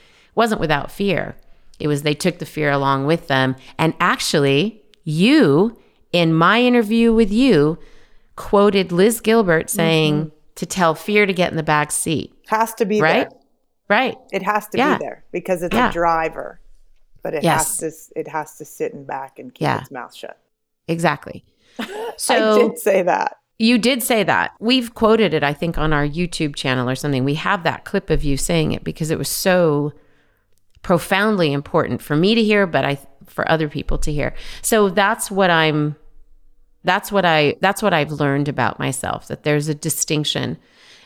Speaker 1: wasn't without fear. It was they took the fear along with them. And actually, you in my interview with you quoted Liz Gilbert saying mm-hmm. to tell fear to get in the back seat.
Speaker 2: Has to be
Speaker 1: right.
Speaker 2: There.
Speaker 1: Right.
Speaker 2: It has to yeah. be there because it's yeah. a driver. But it yes. has to it has to sit in back and keep yeah. its mouth shut.
Speaker 1: Exactly. (laughs)
Speaker 2: So I did say that.
Speaker 1: You did say that. We've quoted it, I think, on our YouTube channel or something. We have that clip of you saying it because it was so profoundly important for me to hear, but I for other people to hear. So that's what I'm that's what I that's what I've learned about myself that there's a distinction.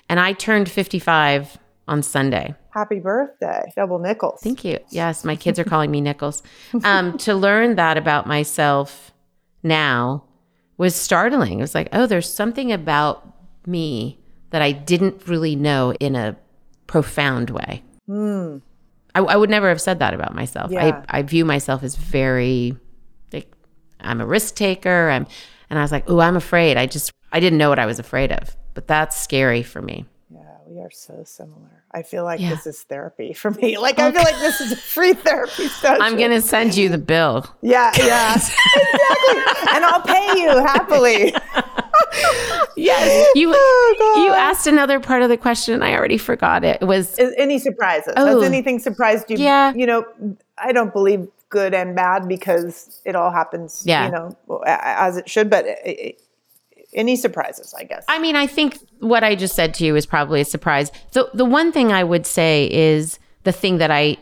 Speaker 1: And I turned 55 on Sunday.
Speaker 2: Happy birthday, double nickels.
Speaker 1: Thank you. Yes, my kids are calling me nickels. Um, to learn that about myself now was startling. It was like, oh, there's something about me that I didn't really know in a profound way.
Speaker 2: Mm.
Speaker 1: I, I, would never have said that about myself. Yeah. I, I view myself as very, like, I'm a risk taker. I'm, and I was like, oh, I'm afraid. I just, I didn't know what I was afraid of. But that's scary for me.
Speaker 2: Yeah, we are so similar. I feel like yeah. this is therapy for me. (laughs) Like I feel like this is a free therapy session.
Speaker 1: I'm gonna send you the bill.
Speaker 2: Yeah, yeah, (laughs) exactly, and I'll pay you happily. (laughs)
Speaker 1: yes, you (laughs) oh, you asked another part of the question. And I already forgot it. it was
Speaker 2: is any surprises? Oh, Has anything surprised you?
Speaker 1: Yeah,
Speaker 2: you know, I don't believe good and bad because it all happens. Yeah. you know, as it should. But it, any surprises, I guess.
Speaker 1: I mean, I think what I just said to you is probably a surprise. The the one thing I would say is the thing that I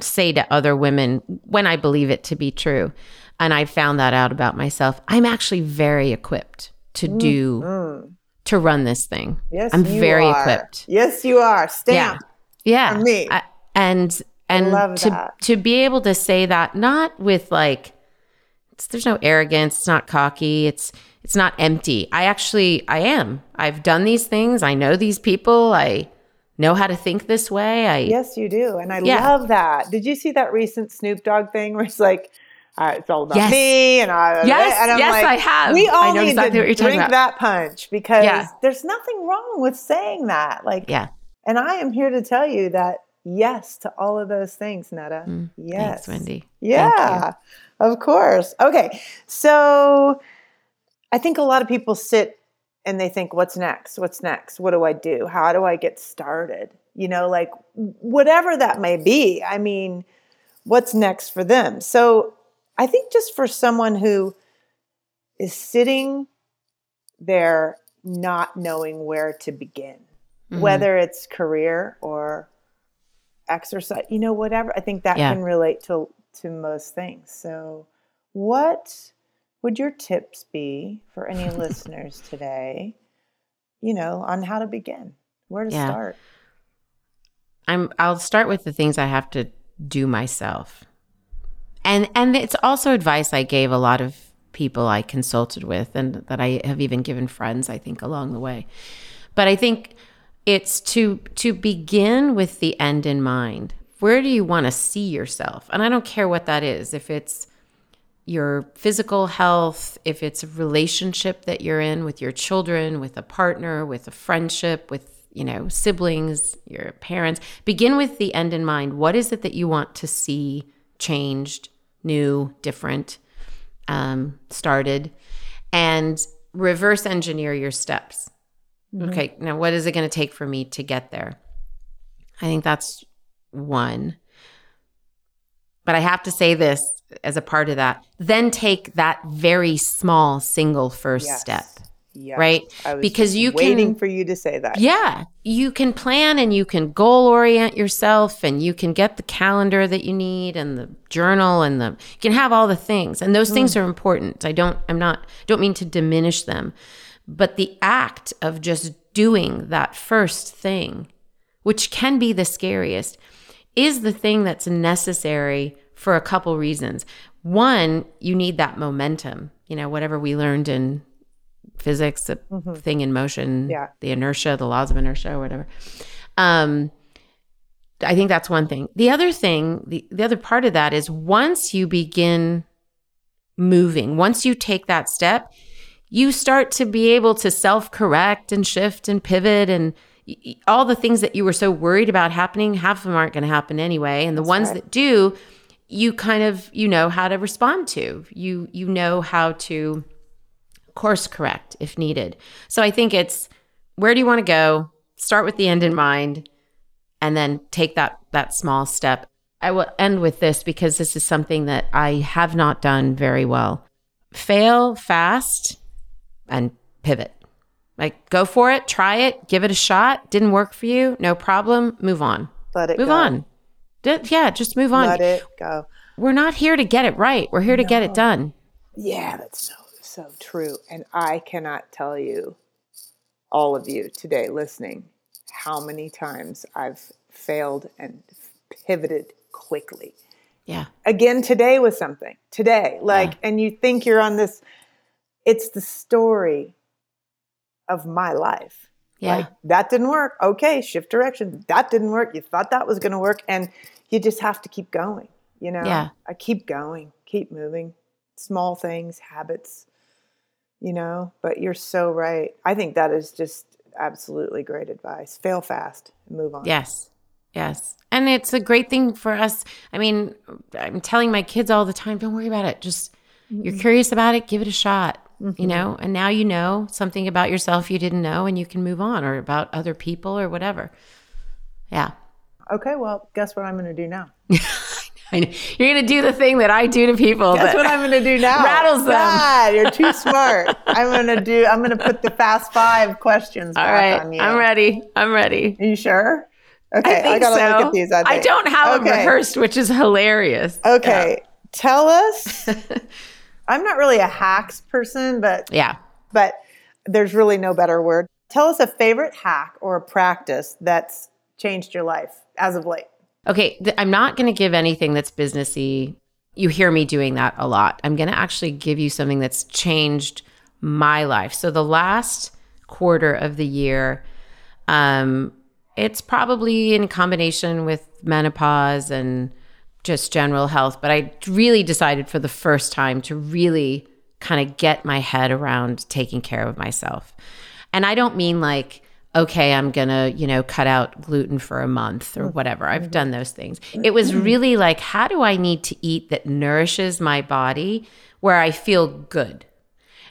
Speaker 1: say to other women when I believe it to be true. And I found that out about myself. I'm actually very equipped to do mm-hmm. to run this thing.
Speaker 2: Yes,
Speaker 1: I'm very
Speaker 2: are.
Speaker 1: equipped.
Speaker 2: Yes, you are. Stamp.
Speaker 1: Yeah.
Speaker 2: Yeah. For me. I,
Speaker 1: and and to that. to be able to say that not with like there's no arrogance, it's not cocky, it's it's not empty. I actually I am. I've done these things. I know these people. I know how to think this way. I
Speaker 2: Yes, you do. And I yeah. love that. Did you see that recent Snoop Dogg thing where it's like uh, it's all about
Speaker 1: yes.
Speaker 2: me and I
Speaker 1: yes,
Speaker 2: and I'm
Speaker 1: yes,
Speaker 2: like,
Speaker 1: I have.
Speaker 2: We all need
Speaker 1: exactly
Speaker 2: to drink
Speaker 1: about.
Speaker 2: that punch because
Speaker 1: yeah.
Speaker 2: there's nothing wrong with saying that. Like,
Speaker 1: yeah.
Speaker 2: And I am here to tell you that yes to all of those things, Netta. Mm, yes,
Speaker 1: thanks, Wendy.
Speaker 2: Yeah, of course. Okay, so I think a lot of people sit and they think, what's next? What's next? What do I do? How do I get started? You know, like whatever that may be. I mean, what's next for them? So I think just for someone who is sitting there not knowing where to begin, mm-hmm. whether it's career or exercise, you know, whatever, I think that yeah. can relate to to most things. So what would your tips be for any (laughs) listeners today, you know, on how to begin, where to yeah. start?
Speaker 1: I'm I'll start with the things I have to do myself. And and it's also advice I gave a lot of people I consulted with and that I have even given friends I think along the way. But I think it's to to begin with the end in mind. Where do you want to see yourself? And I don't care what that is. If it's your physical health, if it's a relationship that you're in with your children, with a partner, with a friendship, with, you know, siblings, your parents, begin with the end in mind. What is it that you want to see changed, new, different, um, started? And reverse engineer your steps. Mm-hmm. Okay, now what is it going to take for me to get there? I think that's one. But I have to say this as a part of that. Then take that very small single first
Speaker 2: yes.
Speaker 1: step.
Speaker 2: Yes.
Speaker 1: right?
Speaker 2: I was
Speaker 1: Because you
Speaker 2: waiting
Speaker 1: can-
Speaker 2: for you to say that.
Speaker 1: Yeah, you can plan and you can goal orient yourself and you can get the calendar that you need and the journal and the you can have all the things. And those things mm. are important. I don't I'm not don't mean to diminish them. But the act of just doing that first thing, which can be the scariest, is the thing that's necessary for a couple reasons. One, you need that momentum, you know, whatever we learned in physics, the thing in motion,
Speaker 2: Yeah.
Speaker 1: the inertia, the laws of inertia, or whatever. Um, I think that's one thing. The other thing, the, the other part of that is once you begin moving, once you take that step, you start to be able to self correct and shift and pivot and y- all the things that you were so worried about happening, half of them aren't going to happen anyway. And the ones
Speaker 2: right.
Speaker 1: that do, you kind of you know how to respond to. You you know how to course correct if needed. So I think it's where do you want to go? Start with the end in mind and then take that that small step. I will end with this because this is something that I have not done very well. Fail fast and pivot. Like go for it, try it, give it a shot. Didn't work for you, no problem, move on.
Speaker 2: Let it
Speaker 1: Move
Speaker 2: go.
Speaker 1: on. Yeah, just move on.
Speaker 2: Let it go.
Speaker 1: We're not here to get it right. We're here to get it done.
Speaker 2: Yeah, that's so so true. And I cannot tell you, all of you today listening, how many times I've failed and pivoted quickly.
Speaker 1: Yeah.
Speaker 2: Again today with something. Today. Like and you think you're on this it's the story of my life.
Speaker 1: Yeah.
Speaker 2: Like that didn't work. Okay, shift direction. That didn't work. You thought that was going to work and you just have to keep going, you know?
Speaker 1: Yeah.
Speaker 2: I keep going, keep moving. Small things, habits, you know, but you're so right. I think that is just absolutely great advice. Fail fast, and move on.
Speaker 1: Yes. Yes. And it's a great thing for us. I mean, I'm telling my kids all the time, don't worry about it. Just you're curious about it, give it a shot. You mm-hmm. know, and now you know something about yourself you didn't know and you can move on or about other people or whatever. Yeah.
Speaker 2: Okay, well, guess what I'm going to do now? (laughs)
Speaker 1: I know. You're going to do the thing that I do to people.
Speaker 2: That's
Speaker 1: that-
Speaker 2: what I'm going to do (laughs) now.
Speaker 1: Rattles them.
Speaker 2: God, you're too (laughs) smart. I'm going to do. I'm going to put the fast five questions
Speaker 1: all
Speaker 2: back
Speaker 1: right.
Speaker 2: on you.
Speaker 1: I'm ready. I'm ready.
Speaker 2: Are you sure? Okay,
Speaker 1: I think
Speaker 2: gotta
Speaker 1: so.
Speaker 2: look at these. I, think.
Speaker 1: don't have them rehearsed, which is hilarious.
Speaker 2: Okay, tell us. (laughs) I'm not really a hacks person, but
Speaker 1: Yeah.
Speaker 2: but there's really no better word. Tell us a favorite hack or a practice that's changed your life as of late.
Speaker 1: Okay, th- I'm not going to give anything that's businessy. You hear me doing that a lot. I'm going to actually give you something that's changed my life. So the last quarter of the year, um, it's probably in combination with menopause and just general health, but I really decided for the first time to really kind of get my head around taking care of myself. And I don't mean like, okay, I'm going to, you know, cut out gluten for a month or mm-hmm. whatever. I've mm-hmm. done those things. It was mm-hmm. really like, how do I need to eat that nourishes my body where I feel good?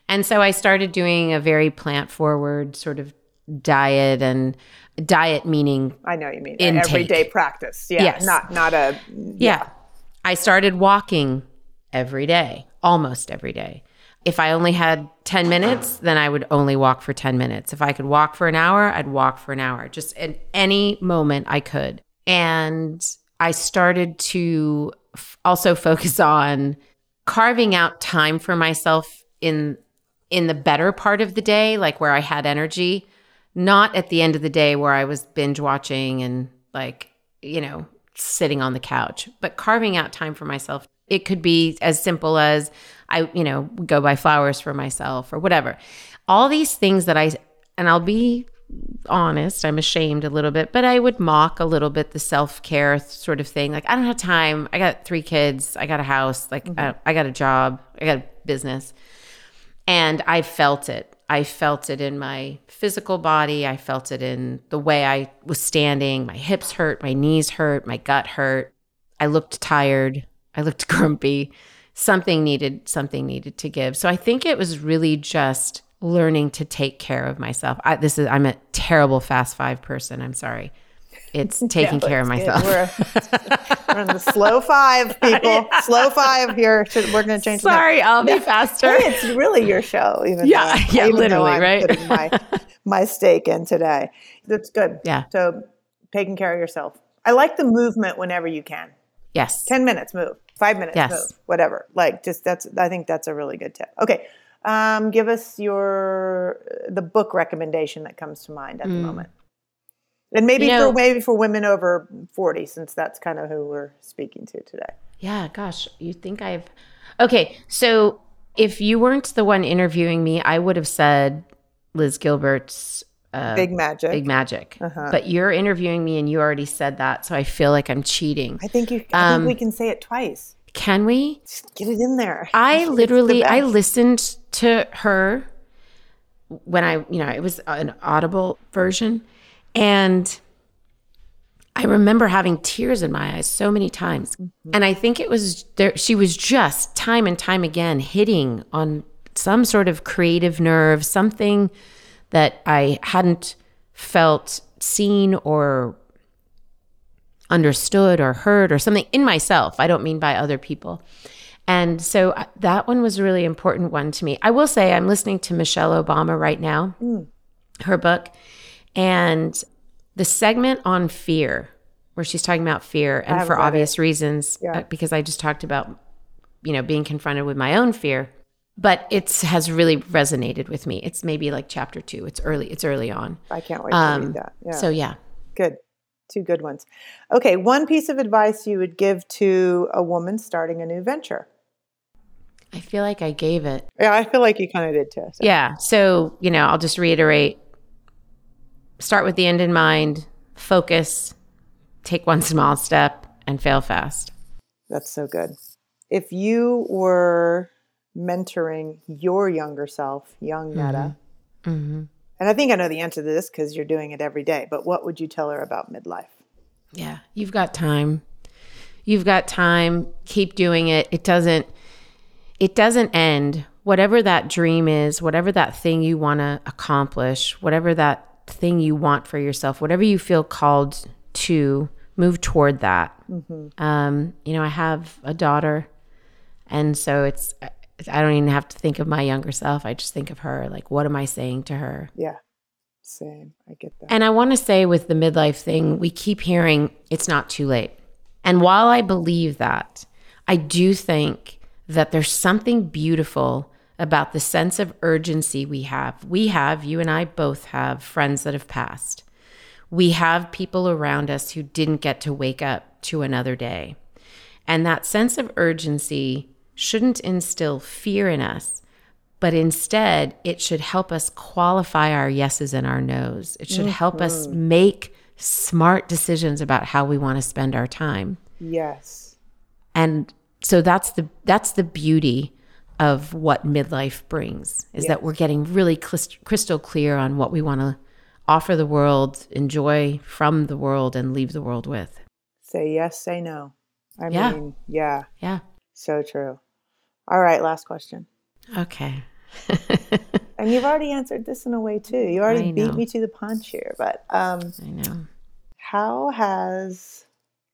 Speaker 1: And so I started doing a very plant forward sort of diet and diet meaning
Speaker 2: I know you mean an
Speaker 1: Intake.
Speaker 2: everyday practice. Yeah,
Speaker 1: Yes.
Speaker 2: not not a
Speaker 1: Yeah. I started walking every day, almost every day. If I only had 10 minutes, then I would only walk for 10 minutes. If I could walk for an hour, I'd walk for an hour, just at any moment I could. And I started to f- also focus on carving out time for myself in in the better part of the day, like where I had energy, not at the end of the day where I was binge watching and like, you know, sitting on the couch, but carving out time for myself. It could be as simple as I, you know, go buy flowers for myself or whatever. All these things that I, and I'll be honest, I'm ashamed a little bit, but I would mock a little bit the self care sort of thing. Like, I don't have time. I got three kids. I got a house. Like, mm-hmm. I, I got a job. I got a business. And I felt it. I felt it in my physical body. I felt it in the way I was standing. My hips hurt, my knees hurt, my gut hurt. I looked tired. I looked (laughs) grumpy. Something needed something needed to give. So I think it was really just learning to take care of myself. I, this is I'm a terrible fast five person. I'm sorry. it's (laughs) taking
Speaker 2: Yeah,
Speaker 1: care of myself.
Speaker 2: We're, (laughs) we're in the slow five, people. (laughs) Slow five here. Should- We're going to change.
Speaker 1: Sorry, I'll be faster.
Speaker 2: Hey, it's really your show, even
Speaker 1: Yeah,
Speaker 2: though,
Speaker 1: yeah,
Speaker 2: even though
Speaker 1: literally,
Speaker 2: I'm
Speaker 1: right?
Speaker 2: Putting my my stake in today. That's good.
Speaker 1: Yeah.
Speaker 2: So taking care of yourself. I like the movement whenever you can.
Speaker 1: Yes.
Speaker 2: Ten minutes, move. Five minutes,
Speaker 1: Yes.
Speaker 2: Whatever. Like just that's. I think that's a really good tip. Okay. Um, give us your the book recommendation that comes to mind at the moment. And maybe.
Speaker 1: You know-
Speaker 2: for maybe for women over forty, since that's kind of who we're speaking to today.
Speaker 1: Yeah, gosh, you think I've Okay, so if you weren't the one interviewing me, I would have said Liz Gilbert's uh,
Speaker 2: Big magic.
Speaker 1: Big Magic.
Speaker 2: Uh-huh.
Speaker 1: But you're interviewing me and you already said that, so I feel like I'm cheating.
Speaker 2: I think you. I
Speaker 1: Um,
Speaker 2: think we can say it twice.
Speaker 1: Can we?
Speaker 2: Just get it in there.
Speaker 1: I literally I listened to her when I, you know, it was an audible version and I remember having tears in my eyes so many times. And I think it was there she was just time and time again hitting on some sort of creative nerve, something that I hadn't felt seen or understood or heard or something in myself. I don't mean by other people. And so uh, that one was a really important one to me. I will say I'm listening to Michelle Obama right now, her book, and the segment on fear, where she's talking about fear, and for obvious reasons,
Speaker 2: Yeah.
Speaker 1: uh, because I just talked about, you know, being confronted with my own fear. But it's has really resonated with me. It's maybe like chapter two. It's early. It's early on.
Speaker 2: I can't wait to
Speaker 1: Um,
Speaker 2: read that. Yeah.
Speaker 1: So yeah,
Speaker 2: good. Two good ones. Okay, one piece of advice you would give to a woman starting a new venture.
Speaker 1: I feel like I gave it.
Speaker 2: Yeah, I feel like you kind of did too. so-
Speaker 1: Yeah. So, you know, I'll just reiterate start with the end in mind, focus, take one small step, and fail fast.
Speaker 2: That's so good. If you were mentoring your younger self, young Netta,
Speaker 1: hmm
Speaker 2: and I think I know the answer to this because you're doing it every day, but what would you tell her about midlife?
Speaker 1: Yeah. You've got time. You've got time. Keep doing it. It doesn't it doesn't end. Whatever that dream is, whatever that thing you want to accomplish, whatever that thing you want for yourself, whatever you feel called to, move toward that. Um, you know, I have a daughter, and so it's I don't even have to think of my younger self. I just think of her. Like, what am I saying to her?
Speaker 2: Yeah, same. I get that.
Speaker 1: And I want to say with the midlife thing, we keep hearing it's not too late. And while I believe that, I do think that there's something beautiful about the sense of urgency we have. We have, you and I both have friends that have passed. We have people around us who didn't get to wake up to another day. And that sense of urgency shouldn't instill fear in us, but instead it should help us qualify our yeses and our nos. It should help us mm-hmm. make smart decisions about how we want to spend our time.
Speaker 2: yes.
Speaker 1: And so that's the that's the beauty of what midlife brings is that we're getting really crystal clear on what we want to offer the world, enjoy from the world and leave the world with.
Speaker 2: Say yes, say no. I
Speaker 1: Yeah.
Speaker 2: mean, yeah,
Speaker 1: Yeah.
Speaker 2: so true. All right, last question.
Speaker 1: Okay. (laughs)
Speaker 2: And you've already answered this in a way too. You already beat me to the punch here. But um,
Speaker 1: I know.
Speaker 2: how has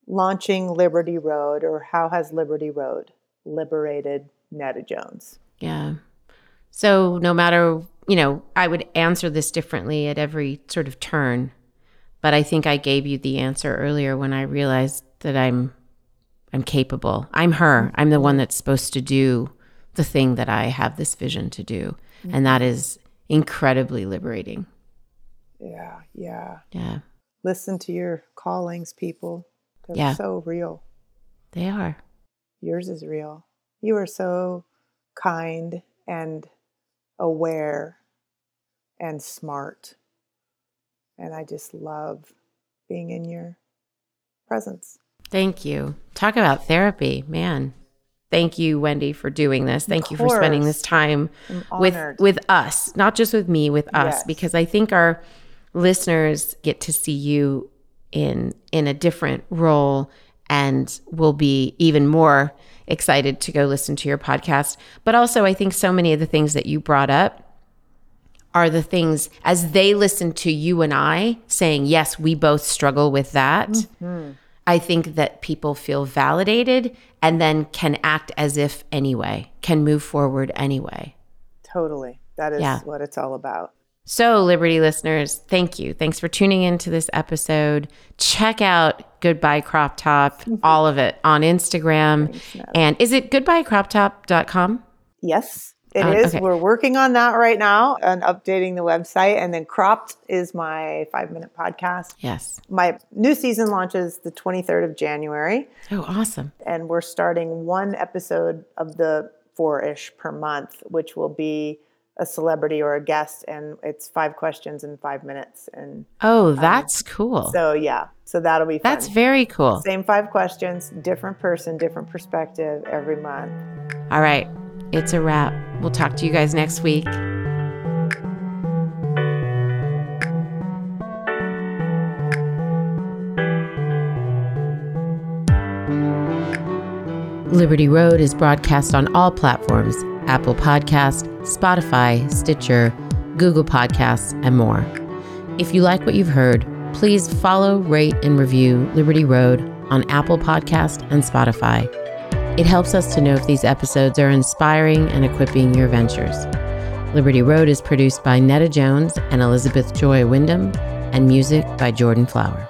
Speaker 2: launching Liberty Road or how has Liberty Road liberated Netta Jones?
Speaker 1: Yeah. So no matter, you know, I would answer this differently at every sort of turn, but I think I gave you the answer earlier when I realized that I'm I'm capable. I'm her. I'm the one that's supposed to do the thing that I have this vision to do. And that is incredibly liberating.
Speaker 2: Yeah, yeah.
Speaker 1: Yeah.
Speaker 2: Listen to your callings, people. They're
Speaker 1: Yeah.
Speaker 2: so real.
Speaker 1: They are.
Speaker 2: Yours is real. You are so kind and aware and smart. And I just love being in your presence.
Speaker 1: Thank you. Talk about therapy, man. Thank you, Wendy, for doing this. Thank you for spending this time with with us, not just with me, with us,
Speaker 2: Yes.
Speaker 1: because I think our listeners get to see you in in a different role and will be even more excited to go listen to your podcast. But also, I think so many of the things that you brought up are the things as they listen to you and I saying, yes, we both struggle with that. I think that people feel validated and then can act as if anyway, can move forward anyway.
Speaker 2: Totally. That is
Speaker 1: Yeah.
Speaker 2: what it's all about.
Speaker 1: So, Liberty listeners, thank you. Thanks for tuning into this episode. Check out Goodbye Crop Top, mm-hmm. all of it on Instagram. And is it goodbyecroptop.com?
Speaker 2: Yes, it is.
Speaker 1: okay.
Speaker 2: We're working on that right now and updating the website. And then Cropped is my five minute podcast.
Speaker 1: Yes.
Speaker 2: My new season launches the 23rd of January.
Speaker 1: Oh, awesome.
Speaker 2: and we're starting one episode of the four ish per month, which will be a celebrity or a guest, and it's five questions in five minutes. And
Speaker 1: Oh, um, that's cool.
Speaker 2: so, yeah, so that'll be fun.
Speaker 1: That's very cool.
Speaker 2: Same five questions, different person, different perspective every month.
Speaker 1: All right. It's a wrap. We'll talk to you guys next week. Liberty Road is broadcast on all platforms Apple Podcast, Spotify, Stitcher, Google Podcasts, and more. If you like what you've heard, please follow, rate, and review Liberty Road on Apple Podcast and Spotify. It helps us to know if these episodes are inspiring and equipping your ventures. Liberty Road is produced by Netta Jones and Elizabeth Joy Wyndham, and music by Jordan Flower.